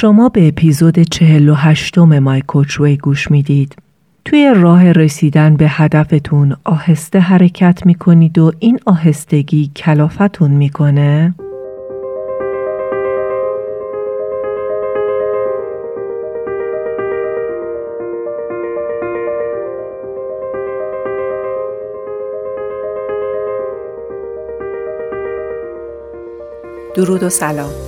شما به اپیزود 48 مای کوچوی گوش می‌دید. توی راه رسیدن به هدفتون آهسته حرکت می‌کنید و این آهستگی کلافتون می‌کنه؟ درود و سلام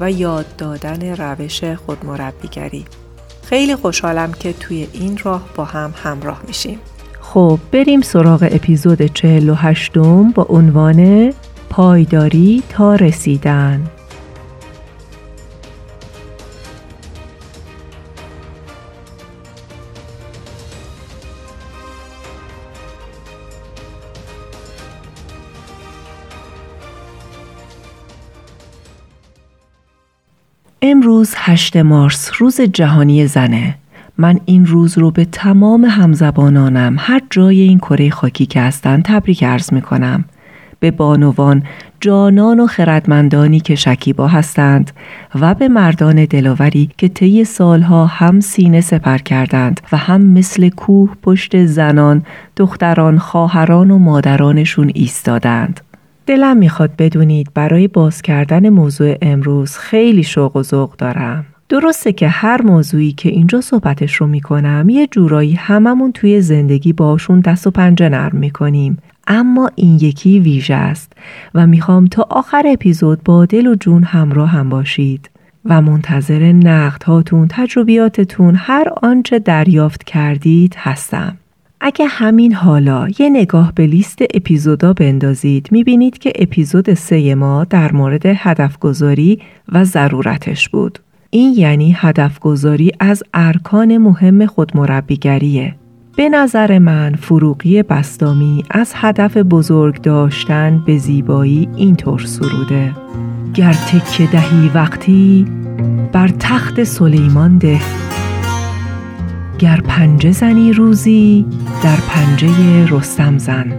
و یاد دادن روش خودمربیگری. خیلی خوشحالم که توی این راه با هم همراه میشیم. خب بریم سراغ اپیزود 48 با عنوان پایداری تا رسیدن. امروز 8 مارس روز جهانی زنه. من این روز رو به تمام همزبانانم هر جای این کره خاکی که هستن تبریک عرض می کنم. به بانوان جانان و خردمندانی که شکیبا هستند و به مردان دلاوری که طی سالها هم سینه سپر کردند و هم مثل کوه پشت زنان، دختران، خواهران و مادرانشون ایستادند. دلم می‌خواد بدونید برای باز کردن موضوع امروز خیلی شوق و ذوق دارم. درسته که هر موضوعی که اینجا صحبتش رو می‌کنم یه جورایی هممون توی زندگی باشون دست و پنجه نرم می‌کنیم اما این یکی ویژه است و می‌خوام تا آخر اپیزود با دل و جون همراه هم باشید و منتظر نقد هاتون تجربیاتتون هر آنچه دریافت کردید هستم. اگه همین حالا یه نگاه به لیست اپیزودا بندازید می‌بینید که اپیزود سه ما در مورد هدف گذاری و ضرورتش بود. این یعنی هدف گذاری از ارکان مهم خودمربیگریه. به نظر من فروغی بستامی از هدف بزرگ داشتن به زیبایی اینطور سروده گر تکه دهی وقتی بر تخت سلیمان ده گر پنجه زنی روزی در پنجه رستم زن.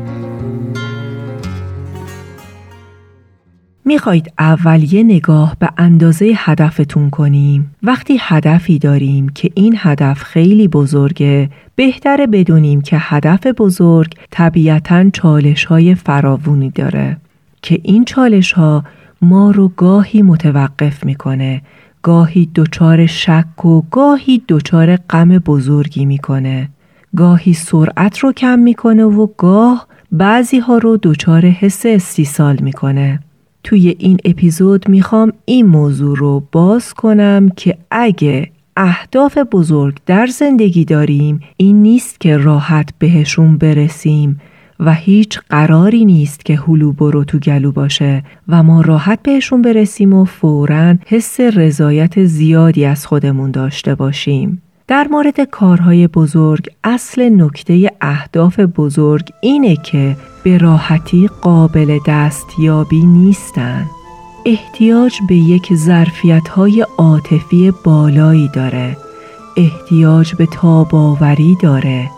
می‌خواید اول یه نگاه به اندازه هدفتون کنیم. وقتی هدفی داریم که این هدف خیلی بزرگه بهتره بدونیم که هدف بزرگ طبیعتا چالش های فراوونی داره. که این چالش ها ما رو گاهی متوقف می‌کنه. گاهی دچار شک و گاهی دچار غم بزرگی می‌کنه. گاهی سرعت رو کم می‌کنه و گاه بعضی ها رو دچار حس استیصال می‌کنه. توی این اپیزود می‌خوام این موضوع رو باز کنم که اگه اهداف بزرگ در زندگی داریم این نیست که راحت بهشون برسیم. و هیچ قراری نیست که هلو برو تو گلو باشه و ما راحت بهشون برسیم و فورا حس رضایت زیادی از خودمون داشته باشیم. در مورد کارهای بزرگ اصل نکته اهداف بزرگ اینه که به راحتی قابل دستیابی نیستن. احتیاج به یک ظرفیت های عاطفی بالایی داره. احتیاج به تاباوری داره.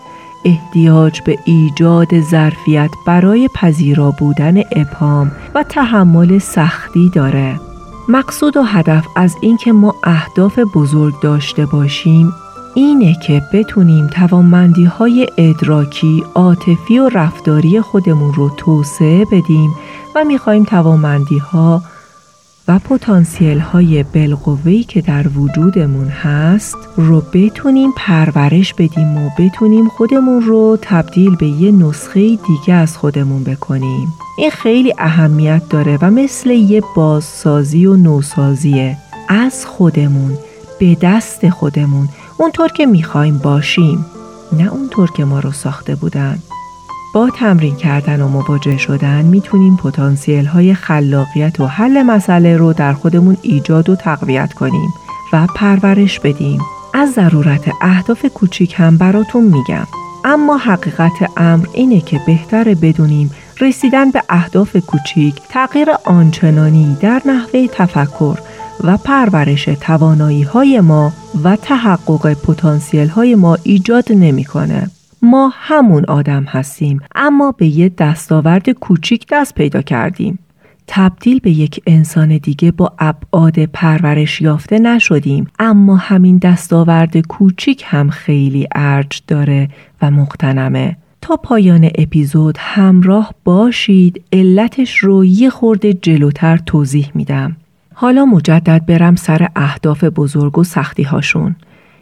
احتیاج به ایجاد ظرفیت برای پذیرا بودن ابهام و تحمل سختی داره. مقصود و هدف از اینکه ما اهداف بزرگ داشته باشیم اینه که بتونیم توانمندی های ادراکی، عاطفی و رفتاری خودمون رو توسعه بدیم و می‌خوایم توانمندی ها و پتانسیل های بالقوه‌ای که در وجودمون هست رو بتونیم پرورش بدیم و بتونیم خودمون رو تبدیل به یه نسخه دیگه از خودمون بکنیم. این خیلی اهمیت داره و مثل یه بازسازی و نوسازیه. از خودمون به دست خودمون اونطور که می‌خوایم باشیم. نه اونطور که ما رو ساخته بودن. با تمرین کردن و مواجه شدن می‌تونیم پتانسیل های خلاقیت و حل مسئله رو در خودمون ایجاد و تقویت کنیم و پرورش بدیم از ضرورت اهداف کوچیک هم براتون میگم اما حقیقت امر اینه که بهتره بدونیم رسیدن به اهداف کوچیک تغییر آنچنانی در نحوه تفکر و پرورش توانایی های ما و تحقق پتانسیل های ما ایجاد نمی‌کنه. ما همون آدم هستیم اما به یه دستاورد کوچیک دست پیدا کردیم. تبدیل به یک انسان دیگه با ابعاد پرورش یافته نشدیم اما همین دستاورد کوچیک هم خیلی ارج داره و مقتنمه تا پایان اپیزود همراه باشید علتش رو یه خورده جلوتر توضیح میدم. حالا مجدد برم سر اهداف بزرگ و سختی هاشون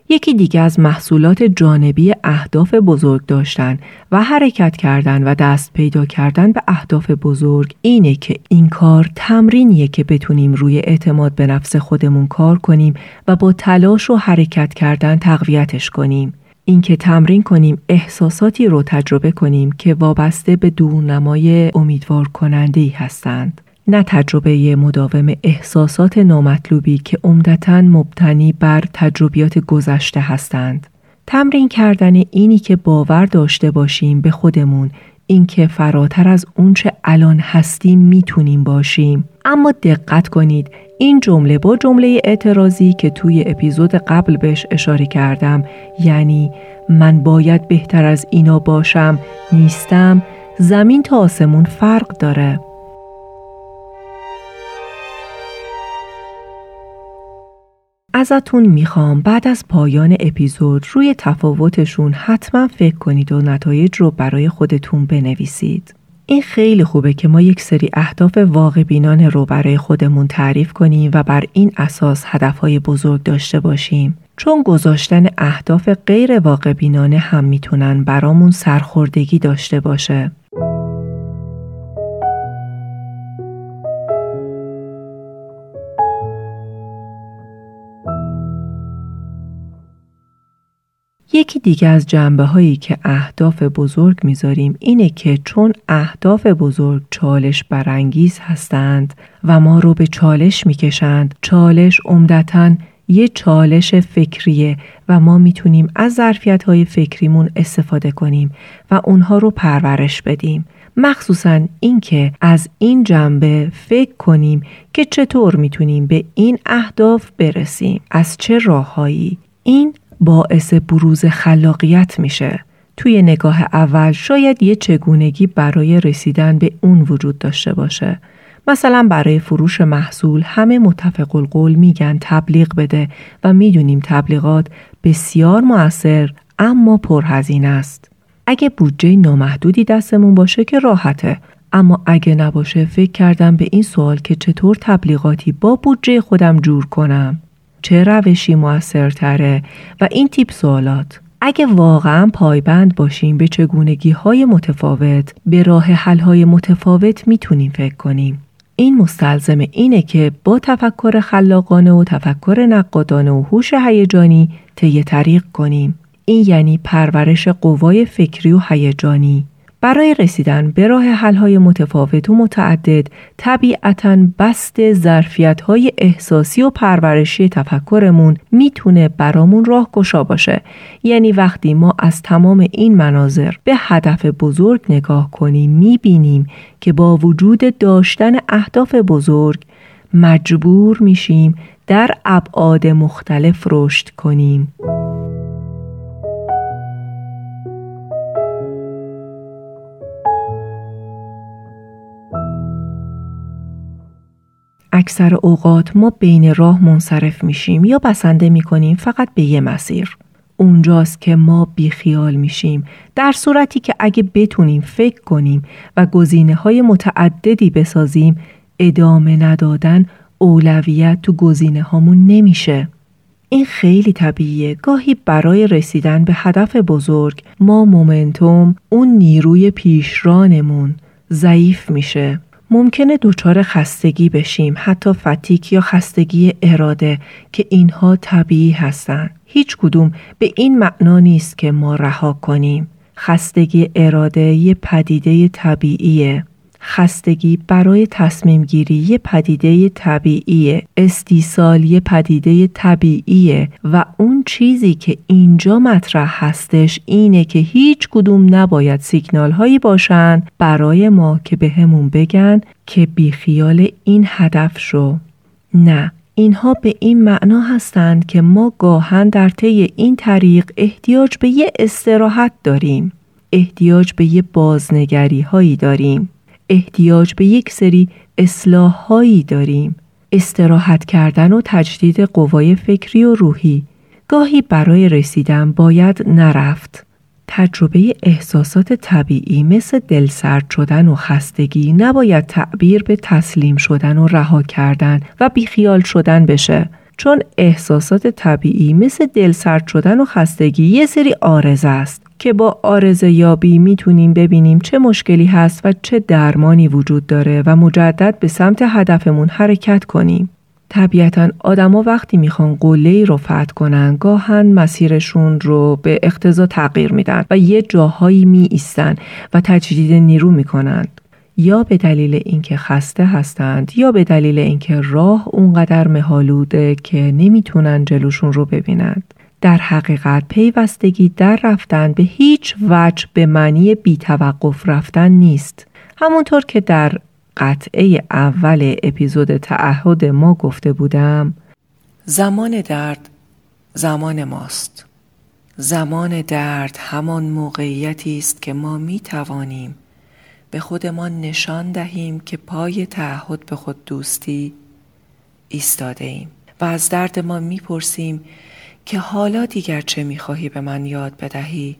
یکی دیگه از محصولات جانبی اهداف بزرگ داشتن و حرکت کردن و دست پیدا کردن به اهداف بزرگ اینه که این کار تمرینیه که بتونیم روی اعتماد به نفس خودمون کار کنیم و با تلاش و حرکت کردن تقویتش کنیم. اینکه تمرین کنیم احساساتی رو تجربه کنیم که وابسته به دورنمای امیدوار کننده ای هستند. نه تجربه مداوم احساسات نامطلوبی که عمدتا مبتنی بر تجربیات گذشته هستند. تمرین کردن اینی که باور داشته باشیم به خودمون اینکه فراتر از اونچه الان هستیم می‌تونیم باشیم اما دقت کنید این جمله با جمله اعتراضی که توی اپیزود قبل بهش اشاره کردم یعنی من باید بهتر از اینا باشم نیستم زمین تا آسمون فرق داره ازتون می‌خوام بعد از پایان اپیزود روی تفاوتشون حتما فکر کنید و نتایج رو برای خودتون بنویسید. این خیلی خوبه که ما یک سری اهداف واقع بینانه رو برای خودمون تعریف کنیم و بر این اساس هدفهای بزرگ داشته باشیم. چون گذاشتن اهداف غیر واقع بینانه هم می‌تونن برامون سرخوردگی داشته باشه. یکی دیگه از جنبه هایی که اهداف بزرگ می‌ذاریم اینه که چون اهداف بزرگ چالش برانگیز هستند و ما رو به چالش می‌کشند چالش عمدتا یه چالش فکریه و ما می‌تونیم از ظرفیت های فکریمون استفاده کنیم و اونها رو پرورش بدیم. مخصوصا اینکه از این جنبه فکر کنیم که چطور می‌تونیم به این اهداف برسیم. از چه راههایی؟ این باعث بروز خلاقیت میشه. توی نگاه اول شاید یه چگونگی برای رسیدن به اون وجود داشته باشه. مثلا برای فروش محصول همه متفق القول میگن تبلیغ بده و می‌دونیم تبلیغات بسیار موثر اما پرهزینه است. اگه بودجه نامحدودی دستمون باشه که راحته. اما اگه نباشه فکر کردم به این سوال که چطور تبلیغاتی با بودجه خودم جور کنم. چه روشی موثرتره و این تیپ سوالات. اگه واقعا پایبند باشیم به چگونگی های متفاوت به راه حل های متفاوت می‌تونیم فکر کنیم. این مستلزم اینه که با تفکر خلاقانه و تفکر نقادانه و هوش هیجانی طی طریق کنیم. این یعنی پرورش قوای فکری و هیجانی. برای رسیدن به راه حل‌های متفاوت و متعدد طبیعتا بست ظرفیت‌های احساسی و پرورشی تفکرمون می‌تونه برامون راه گشا باشه. یعنی وقتی ما از تمام این مناظر به هدف بزرگ نگاه کنیم می‌بینیم که با وجود داشتن اهداف بزرگ مجبور میشیم در ابعاد مختلف رشد کنیم. اکثر اوقات ما بین راه منصرف میشیم یا بسنده می‌کنیم فقط به یه مسیر. اونجاست که ما بیخیال میشیم در صورتی که اگه بتونیم فکر کنیم و گزینه های متعددی بسازیم ادامه ندادن اولویت تو گزینه هامون نمیشه. این خیلی طبیعیه گاهی برای رسیدن به هدف بزرگ ما مومنتوم اون نیروی پیشرانمون ضعیف میشه ممکنه دچار خستگی بشیم حتی فتیک یا خستگی اراده که اینها طبیعی هستند هیچ کدوم به این معنا نیست که ما رها کنیم. خستگی اراده یه پدیده طبیعیه. خستگی برای تصمیم گیری یه پدیده طبیعیه استیصال یه پدیده طبیعیه و اون چیزی که اینجا مطرح هستش اینه که هیچ کدوم نباید سیگنال هایی باشن برای ما که بهمون به بگن که بیخیال این هدف شو. نه اینها به این معنا هستند که ما گاهن در طی این طریق احتیاج به یه استراحت داریم. احتیاج به یه بازنگری هایی داریم. احتیاج به یک سری اصلاح هایی داریم. استراحت کردن و تجدید قوای فکری و روحی. گاهی برای رسیدن باید نرفت. تجربه احساسات طبیعی مثل دلسرد شدن و خستگی نباید تعبیر به تسلیم شدن و رها کردن و بیخیال شدن بشه. چون احساسات طبیعی مثل دلسرد شدن و خستگی یه سری آرزه است که با آرزه یابی می‌تونیم ببینیم چه مشکلی هست و چه درمانی وجود داره و مجدد به سمت هدفمون حرکت کنیم. طبیعتا آدما وقتی می‌خوان قله ای رو فتح کنن گاهن مسیرشون رو به اقتضا تغییر میدن و یه جاهایی می ایستن و تجدید نیرو می‌کنند یا به دلیل اینکه خسته هستند یا به دلیل اینکه راه اونقدر مهالوده که نمی‌تونن جلوشون رو ببینند. در حقیقت پیوستگی در رفتن به هیچ وجه به معنی بیتوقف رفتن نیست. همونطور که در قطعه اول اپیزود تعهد ما گفته بودم زمان درد زمان ماست. زمان درد همان موقعیتی است که ما می توانیم به خودمان نشان دهیم که پای تعهد به خود دوستی ایستاده ایم. و از درد ما می‌پرسیم که حالا دیگر چه می‌خواهی به من یاد بدهی؟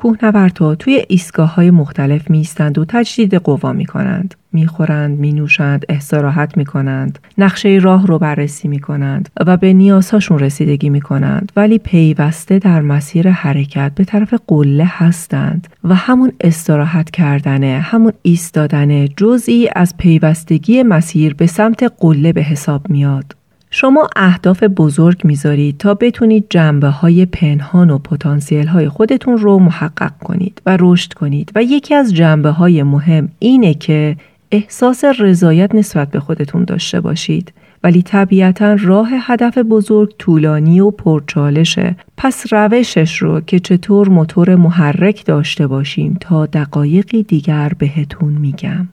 کوهنوردها توی ایستگاه های مختلف میستند و تجدید قوا می کنند. می خورند، می نوشند، استراحت می کنند، نقشه راه رو بررسی می کنند و به نیازهاشون رسیدگی می کنند ولی پیوسته در مسیر حرکت به طرف قله هستند و همون استراحت کردنه، همون ایستادنه جزئی از پیوستگی مسیر به سمت قله به حساب میاد. شما اهداف بزرگ می‌ذارید تا بتونید جنبه های پنهان و پتانسیل های خودتون رو محقق کنید و رشد کنید. و یکی از جنبه های مهم اینه که احساس رضایت نسبت به خودتون داشته باشید. ولی طبیعتا راه هدف بزرگ طولانی و پرچالشه. پس روشش رو که چطور موتور محرک داشته باشیم تا دقایقی دیگر بهتون میگم.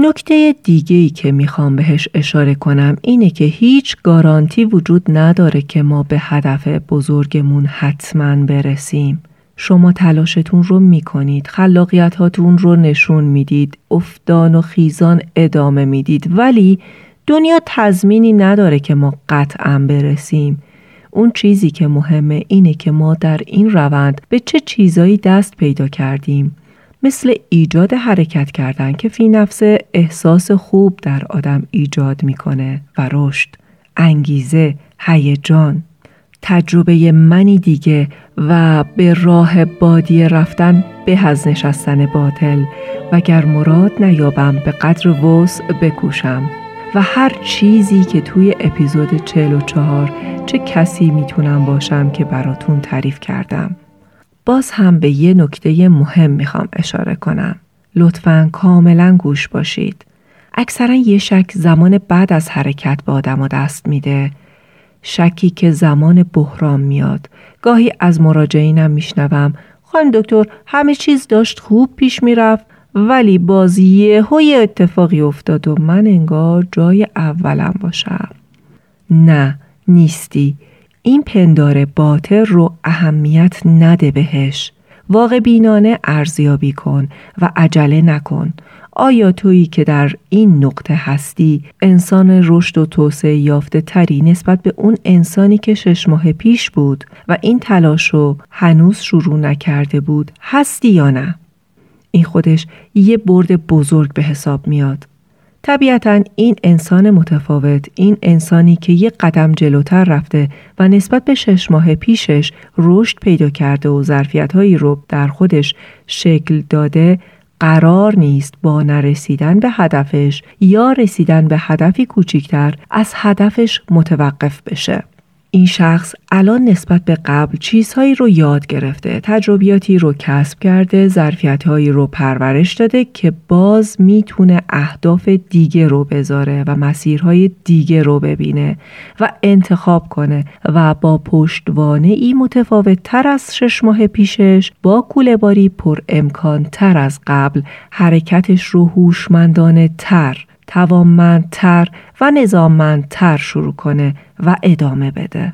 نکته دیگه ای که می‌خوام بهش اشاره کنم اینه که هیچ گارانتی وجود نداره که ما به هدف بزرگمون حتما برسیم. شما تلاشتون رو می‌کنید خلاقیت هاتون رو نشون می‌دید افتان و خیزان ادامه می‌دید ولی دنیا تضمینی نداره که ما قطعا برسیم اون چیزی که مهمه اینه که ما در این روند به چه چیزایی دست پیدا کردیم مثل ایجاد حرکت کردن که فی نفس احساس خوب در آدم ایجاد می‌کنه و رشد انگیزه هیجان تجربه منی دیگه و به راه بادی رفتن به از نشستن باطل و گر مراد نیابم به قدر وسع بکوشم. و هر چیزی که توی اپیزود 44 چه کسی می‌تونم باشم که براتون تعریف کردم. باز هم به یه نکته مهم می‌خوام اشاره کنم. لطفا کاملا گوش باشید. اکثرا یه شک زمان بعد از حرکت به آدم دست میده. شکی که زمان بحران میاد. گاهی از مراجعینم میشنوم خانم دکتر همه چیز داشت خوب پیش می‌رفت ولی بازیه های اتفاقی افتاد و من انگار جای اولم باشم. نه نیستی این پندار باطر رو اهمیت نده بهش. واقع بینانه ارزیابی کن و عجله نکن. آیا تویی که در این نقطه هستی انسان رشد و توسعه یافته تری نسبت به اون انسانی که شش ماه پیش بود و این تلاش رو هنوز شروع نکرده بود هستی یا نه؟ این خودش یه برد بزرگ به حساب میاد. طبیعتا این انسان متفاوت این انسانی که یک قدم جلوتر رفته و نسبت به شش ماه پیشش رشد پیدا کرده و ظرفیت هایی رو در خودش شکل داده قرار نیست با نرسیدن به هدفش یا رسیدن به هدفی کوچکتر از هدفش متوقف بشه. این شخص الان نسبت به قبل چیزهایی رو یاد گرفته تجربیاتی رو کسب کرده ظرفیتهایی رو پرورش داده که باز می‌تونه اهداف دیگه رو بذاره و مسیرهای دیگه رو ببینه و انتخاب کنه و با پشتوانه ای متفاوت تر از شش ماه پیشش با کولهباری پر امکان تر از قبل حرکتش رو هوشمندانه تر توانمندتر و نظاممندتر شروع کنه و ادامه بده.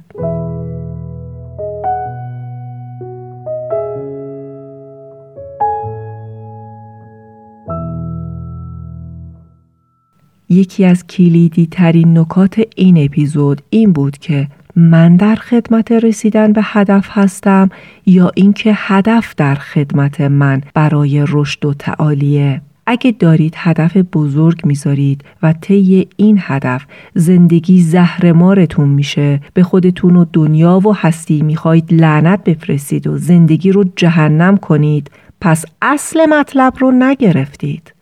یکی از کلیدی ترین نکات این اپیزود این بود که من در خدمت رسیدن به هدف هستم یا اینکه هدف در خدمت من برای رشد و تعالیه اگه دارید هدف بزرگ می‌ذارید و طی این هدف زندگی زهرمارتون میشه به خودتون و دنیا و هستی می‌خواهید لعنت بفرستید و زندگی رو جهنم کنید پس اصل مطلب رو نگرفتید.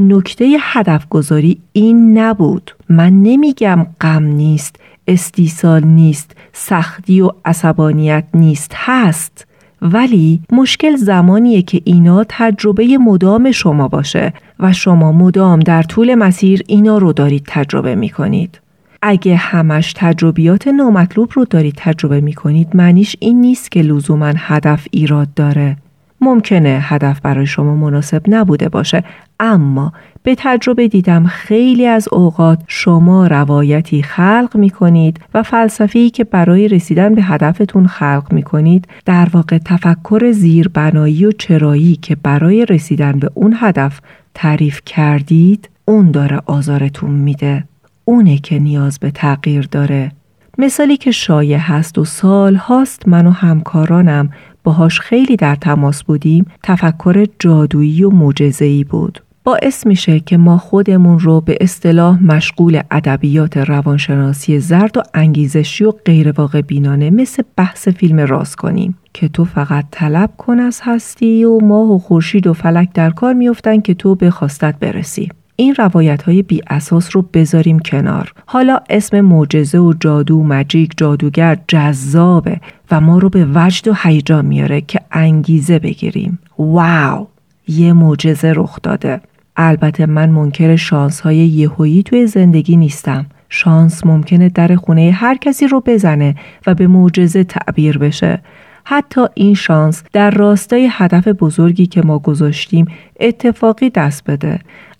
نکته هدف گذاری این نبود. من نمیگم غم نیست استیصال نیست سختی و عصبانیت نیست هست. ولی مشکل زمانیه که اینا تجربه مدام شما باشه و شما مدام در طول مسیر اینا رو دارید تجربه می کنید. اگه همش تجربیات نامطلوب رو دارید تجربه می کنید معنیش این نیست که لزوما هدف ایراد داره. ممکنه هدف برای شما مناسب نبوده باشه اما به تجربه دیدم خیلی از اوقات شما روایتی خلق می کنید و فلسفی که برای رسیدن به هدفتون خلق می کنید در واقع تفکر زیربنایی و چرایی که برای رسیدن به اون هدف تعریف کردید اون داره آزارتون میده. اونه که نیاز به تغییر داره. مثالی که شایع هست و سال هاست من و همکارانم باهاش خیلی در تماس بودیم تفکر جادویی و معجزه‌ای بود. باعث میشه که ما خودمون رو به اصطلاح مشغول ادبیات روانشناسی زرد و انگیزشی و غیرواقع بینانه مثل بحث فیلم راست کنیم که تو فقط طلب کن از هستی و ماه و خورشید و فلک در کار میفتن که تو به خواستت برسی. این روایت های بی اساس رو بذاریم کنار. حالا اسم معجزه و جادو مجیک جادوگر جذابه و ما رو به وجد و هیجان میاره که انگیزه بگیریم. واو! یه معجزه رخ داده. البته من منکر شانس های یهویی توی زندگی نیستم. شانس ممکنه در خونه هر کسی رو بزنه و به معجزه تعبیر بشه. حتی این شانس در راستای هدف بزرگی که ما گذاشتیم اتفاقی دست بده.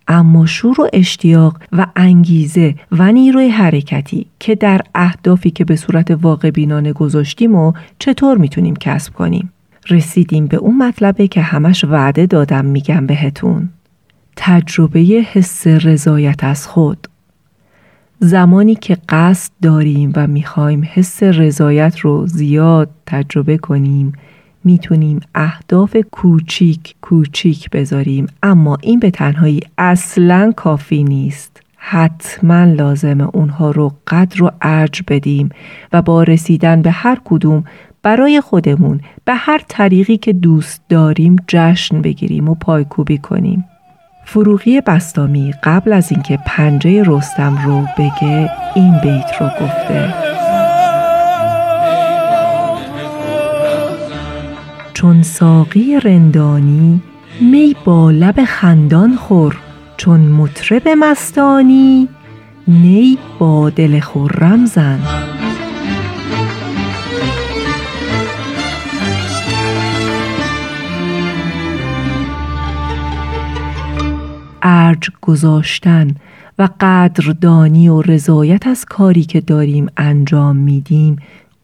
اما شور و اشتیاق و انگیزه و نیروی حرکتی که در اهدافی که به صورت واقع بینانه گذاشتیم و چطور می‌تونیم کسب کنیم؟ رسیدیم به اون مطلبه که همش وعده دادم میگم بهتون. تجربه حس رضایت از خود. زمانی که قصد داریم و می‌خوایم حس رضایت رو زیاد تجربه کنیم می‌تونیم اهداف کوچیک کوچیک بذاریم اما این به تنهایی اصلا کافی نیست. حتما لازم اونها رو قدر و ارج بدیم و با رسیدن به هر کدوم برای خودمون به هر طریقی که دوست داریم جشن بگیریم و پایکوبی کنیم. فروغی بستامی قبل از اینکه پنجه رستم رو بگه این بیت رو گفته. چون ساقی رندانی می با لب خندان خور چون مطرب مستانی نی با دل خرم زن. ارج گذاشتن و قدردانی و رضایت از کاری که داریم انجام میدیم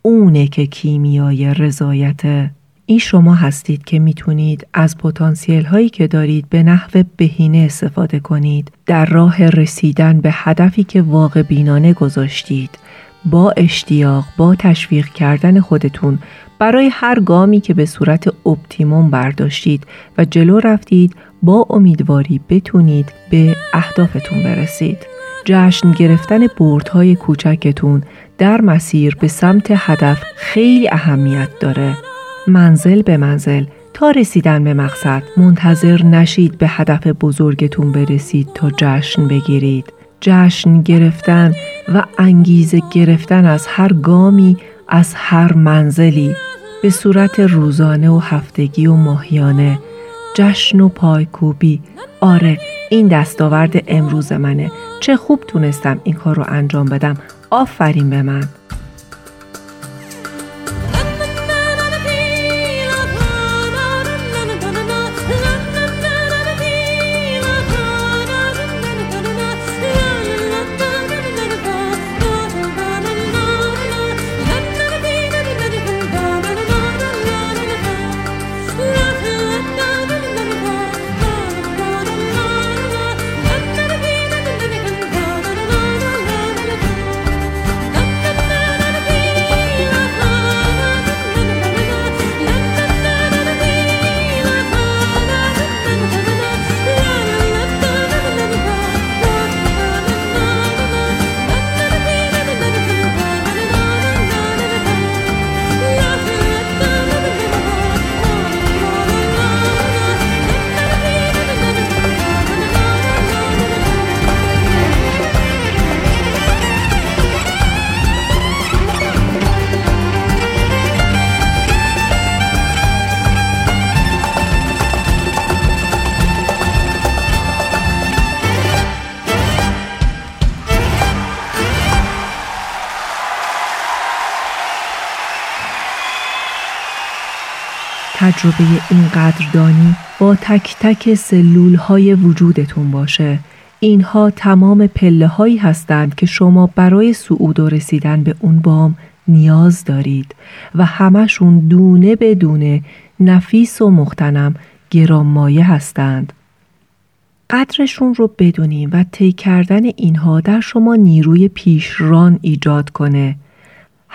اونه که کیمیای رضایته این شما هستید که می‌تونید از پتانسیل هایی که دارید به نحو بهینه استفاده کنید. در راه رسیدن به هدفی که واقع بینانه گذاشتید. با اشتیاق با تشویق کردن خودتون برای هر گامی که به صورت اپتیموم برداشتید و جلو رفتید با امیدواری بتونید به اهدافتون برسید. جشن گرفتن بردهای کوچکتون در مسیر به سمت هدف خیلی اهمیت داره. منزل به منزل تا رسیدن به مقصد منتظر نشید به هدف بزرگتون برسید تا جشن بگیرید. جشن گرفتن و انگیزه گرفتن از هر گامی از هر منزلی به صورت روزانه و هفتگی و ماهیانه جشن و پایکوبی. آره این دستاورد امروز منه. چه خوب تونستم این کار رو انجام بدم. آفرین به من. تجربه این قدردانی با تک تک سلول های وجودتون باشه. اینها تمام پله هایی هستند که شما برای صعود و رسیدن به اون بام نیاز دارید و همشون دونه به دونه نفیس و مختنم گرانمایه هستند. قدرشون رو بدونیم و طی کردن اینها در شما نیروی پیشران ایجاد کنه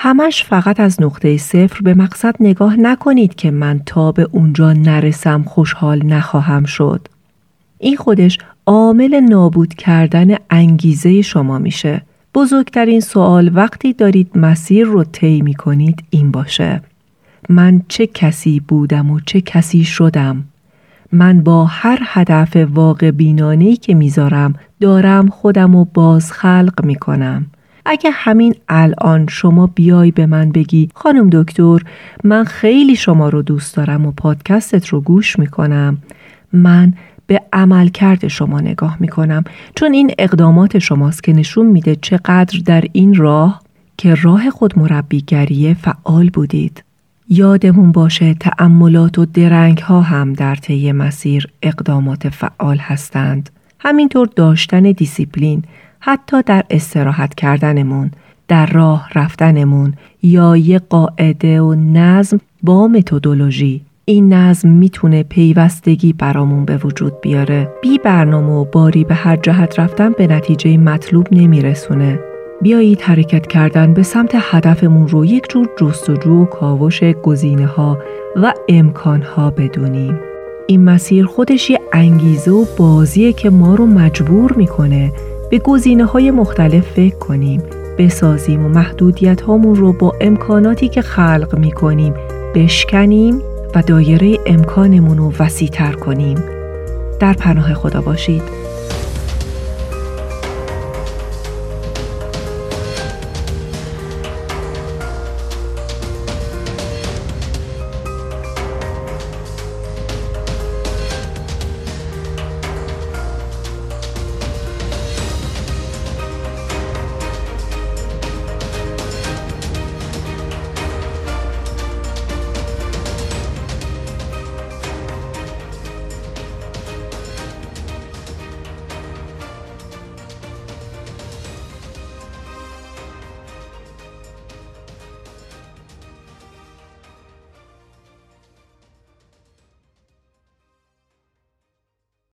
همش فقط از نقطه صفر به مقصد نگاه نکنید که من تا به اونجا نرسم خوشحال نخواهم شد. این خودش عامل نابود کردن انگیزه شما میشه. بزرگترین سوال وقتی دارید مسیر رو طی کنید این باشه. من چه کسی بودم و چه کسی شدم؟ من با هر هدف واقع بینانهی که می‌ذارم دارم خودم رو باز خلق می کنم. اگه همین الان شما بیای به من بگی خانم دکتر من خیلی شما رو دوست دارم و پادکستت رو گوش می‌کنم. من به عملکرد شما نگاه می‌کنم چون این اقدامات شماست که نشون میده چقدر در این راه که راه خود مربیگریه فعال بودید. یادمون باشه تأملات و درنگ ها هم در طی مسیر اقدامات فعال هستند. همینطور داشتن دیسیپلین حتی در استراحت کردنمون در راه رفتنمون یا یه قاعده و نظم با متدولوژی. این نظم می‌تونه پیوستگی برامون به وجود بیاره. بی برنامه و باری به هر جهت رفتن به نتیجه مطلوب نمیرسونه. بیایید حرکت کردن به سمت هدفمون رو یک جور جستجو و کاوش گزینه ها و امکان ها بدونیم. این مسیر خودش یه انگیزه و بازیه که ما رو مجبور می‌کنه به گزینه های مختلف فکر کنیم. بسازیم و محدودیت هامون رو با امکاناتی که خلق می کنیم بشکنیم و دایره امکانمون رو وسیع تر کنیم. در پناه خدا باشید.